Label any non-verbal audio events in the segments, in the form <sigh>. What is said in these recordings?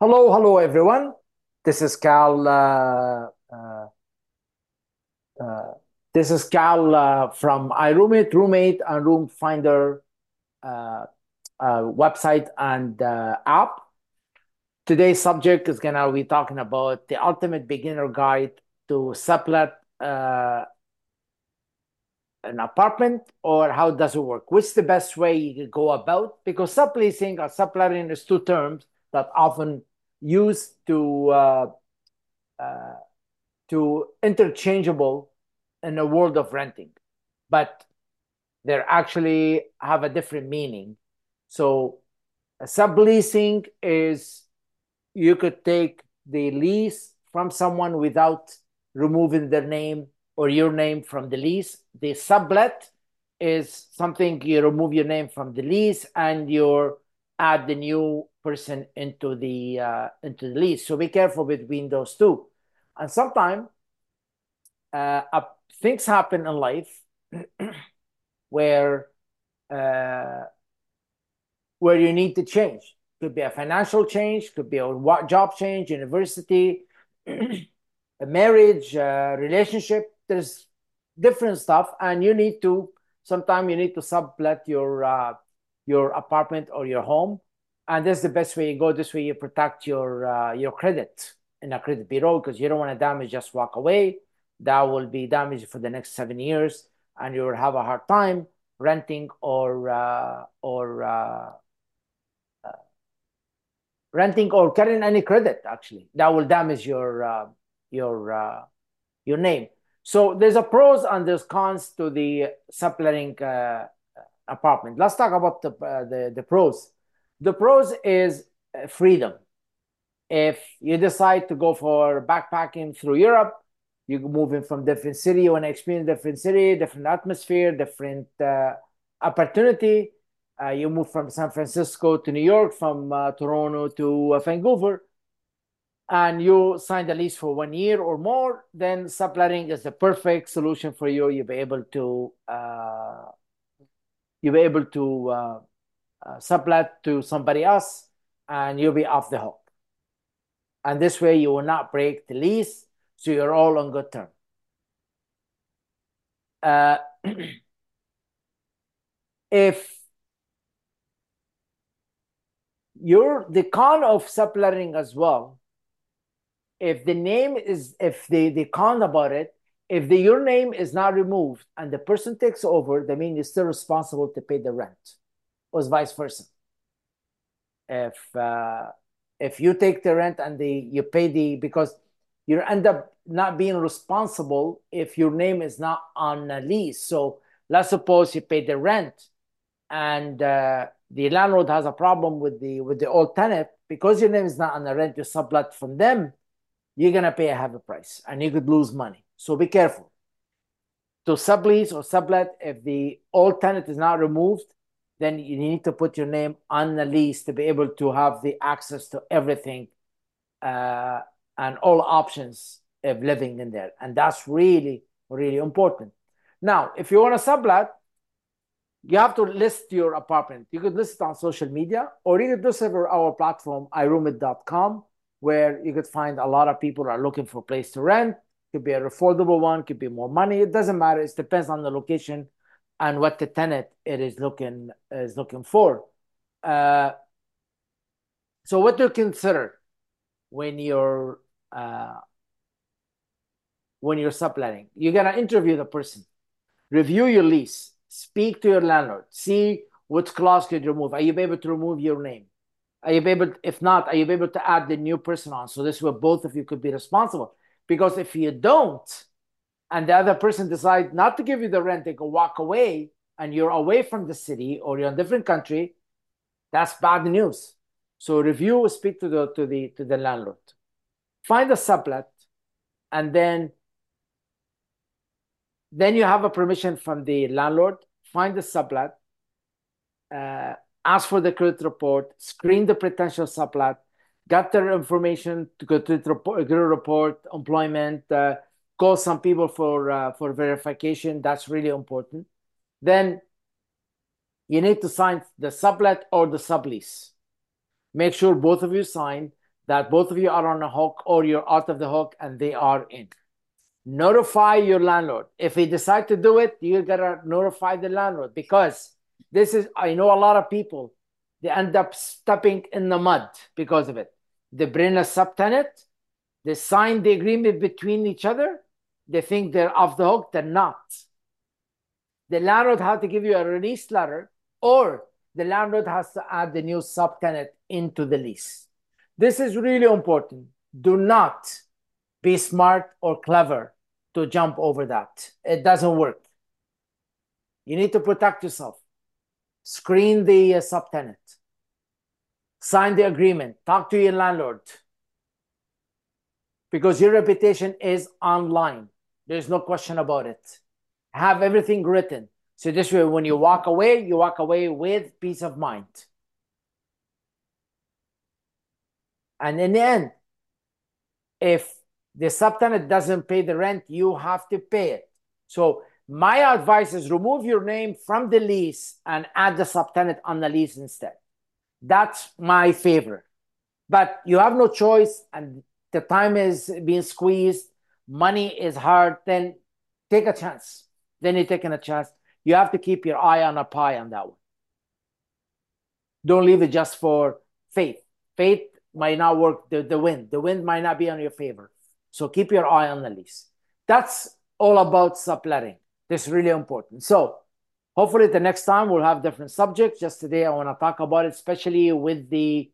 Hello, hello everyone. This is Cal. Uh, uh, uh, this is Cal uh, from iRoomit, Roommate, and Room Finder uh, uh, website and app. Today's subject is gonna be talking about the ultimate beginner guide to sublet an apartment or how does it work? What's the best way you could go about? Because subleasing or subletting is two terms that often used to uh, uh, to interchangeable in a world of renting, but they actually have a different meaning. So, a subleasing is you could take the lease from someone without removing their name or your name from the lease. The sublet is something you remove your name from the lease and you add the new person into the uh, into the list. So be careful between those two. And sometimes uh, things happen in life <clears throat> where uh, where you need to change. Could be a financial change, could be a job change, university, <clears throat> a marriage, a relationship. There's different stuff, and you need to. Sometimes you need to sublet your uh, your apartment or your home and that's the best way you go. This way you protect your uh, your credit in a credit bureau because you don't want to damage just walk away. That will be damaged for the next seven years, and you will have a hard time renting or uh, or uh, uh renting or carrying any credit. Actually, that will damage your uh, your uh, your name. So there's a pros and there's cons to the subletting apartment. Let's talk about the the, the pros the pros is uh, freedom. If you decide to go for backpacking through Europe, you move in from different city, you want to experience different city, different atmosphere, different uh, opportunity. Uh, you move from San Francisco to New York, from uh, Toronto to uh, Vancouver, and you sign the lease for one year or more, then subletting is the perfect solution for you. You'll be able to uh, you'll be able to uh, sublet to somebody else and you'll be off the hook. And this way you will not break the lease, so you're all on good terms. Uh, <clears throat> if you're the con of subletting as well, if the name is, if the, the con about it, if the, your name is not removed and the person takes over, that means you're still responsible to pay the rent or vice versa. If uh, if you take the rent and the you pay the because you end up not being responsible if your name is not on a lease. So let's suppose you pay the rent and uh, the landlord has a problem with the with the old tenant because your name is not on the rent you sublet from them you're gonna pay a heavy price and you could lose money so be careful to sublease or sublet if the old tenant is not removed then you need to put your name on the lease to be able to have the access to everything uh, and all options of living in there. And that's really, really important. Now, if you want to sublet, you have to list your apartment. You could list it on social media, or you could list it on our platform, iroomit.com, where you could find a lot of people are looking for place to rent. Could be a affordable one, could be more money. It doesn't matter. It depends on the location and what the tenant it is looking is looking for. Uh, so what to consider when you're uh, when you're subletting? You're gonna interview the person, review your lease, speak to your landlord, see what clause could you remove. Are you able to remove your name? Are you able? if not, are you able to add the new person on? So this way, both of you could be responsible. Because if you don't, and the other person decides not to give you the rent, they go walk away, and you're away from the city or you're in a different country, that's bad news. So review, speak to the to the to the landlord, find a sublet, and then then you have a permission from the landlord. Find the sublet, uh, ask for the credit report, screen the potential sublet, get their information to go to the report, report employment. Uh, call some people for uh, for verification. That's really important. Then you need to sign the sublet or the sublease. Make sure both of you sign. that both of you are on a hook or you're out of the hook and they are in. Notify your landlord. If he decide to do it, you gotta notify the landlord because this is I know a lot of people they end up stepping in the mud because of it. They bring a subtenant, they sign the agreement between each other, they think they're off the hook, they're not. The landlord has to give you a release letter, or the landlord has to add the new subtenant into the lease. This is really important. Do not be smart or clever to jump over that. It doesn't work. You need to protect yourself. Screen the uh, subtenant. Sign the agreement. Talk to your landlord. Because your reputation is online. There's no question about it. Have everything written. So this way, when you walk away, you walk away with peace of mind. And in the end, if the subtenant doesn't pay the rent, you have to pay it. So my advice is remove your name from the lease and add the subtenant on the lease instead. That's my favorite. But you have no choice and the time is being squeezed, money is hard, then take a chance. Then you're taking a chance. You have to keep your eye on a pie on that one. Don't leave it just for faith. Faith might not work the, the wind. The wind might not be on your favor. So keep your eye on the lease. That's all about subletting. This is really important. So hopefully the next time we'll have different subjects. Just today I want to talk about it, especially with the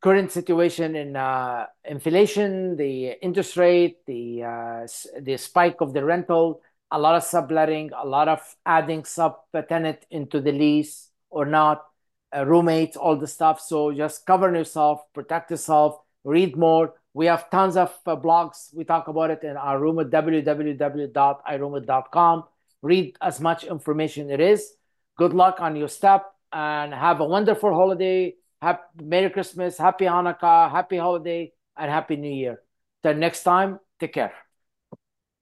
current situation in uh, inflation, the interest rate, the uh, the spike of the rental, a lot of subletting, a lot of adding sub tenant into the lease or not, uh, roommates, all the stuff. So just cover yourself, protect yourself, read more. We have tons of uh, blogs. We talk about it in our room at www.iroomit.com. Read as much information it is. Good luck on your step and have a wonderful holiday. Happy Merry Christmas, Happy Hanukkah, Happy Holiday, and Happy New Year. Till next time, take care.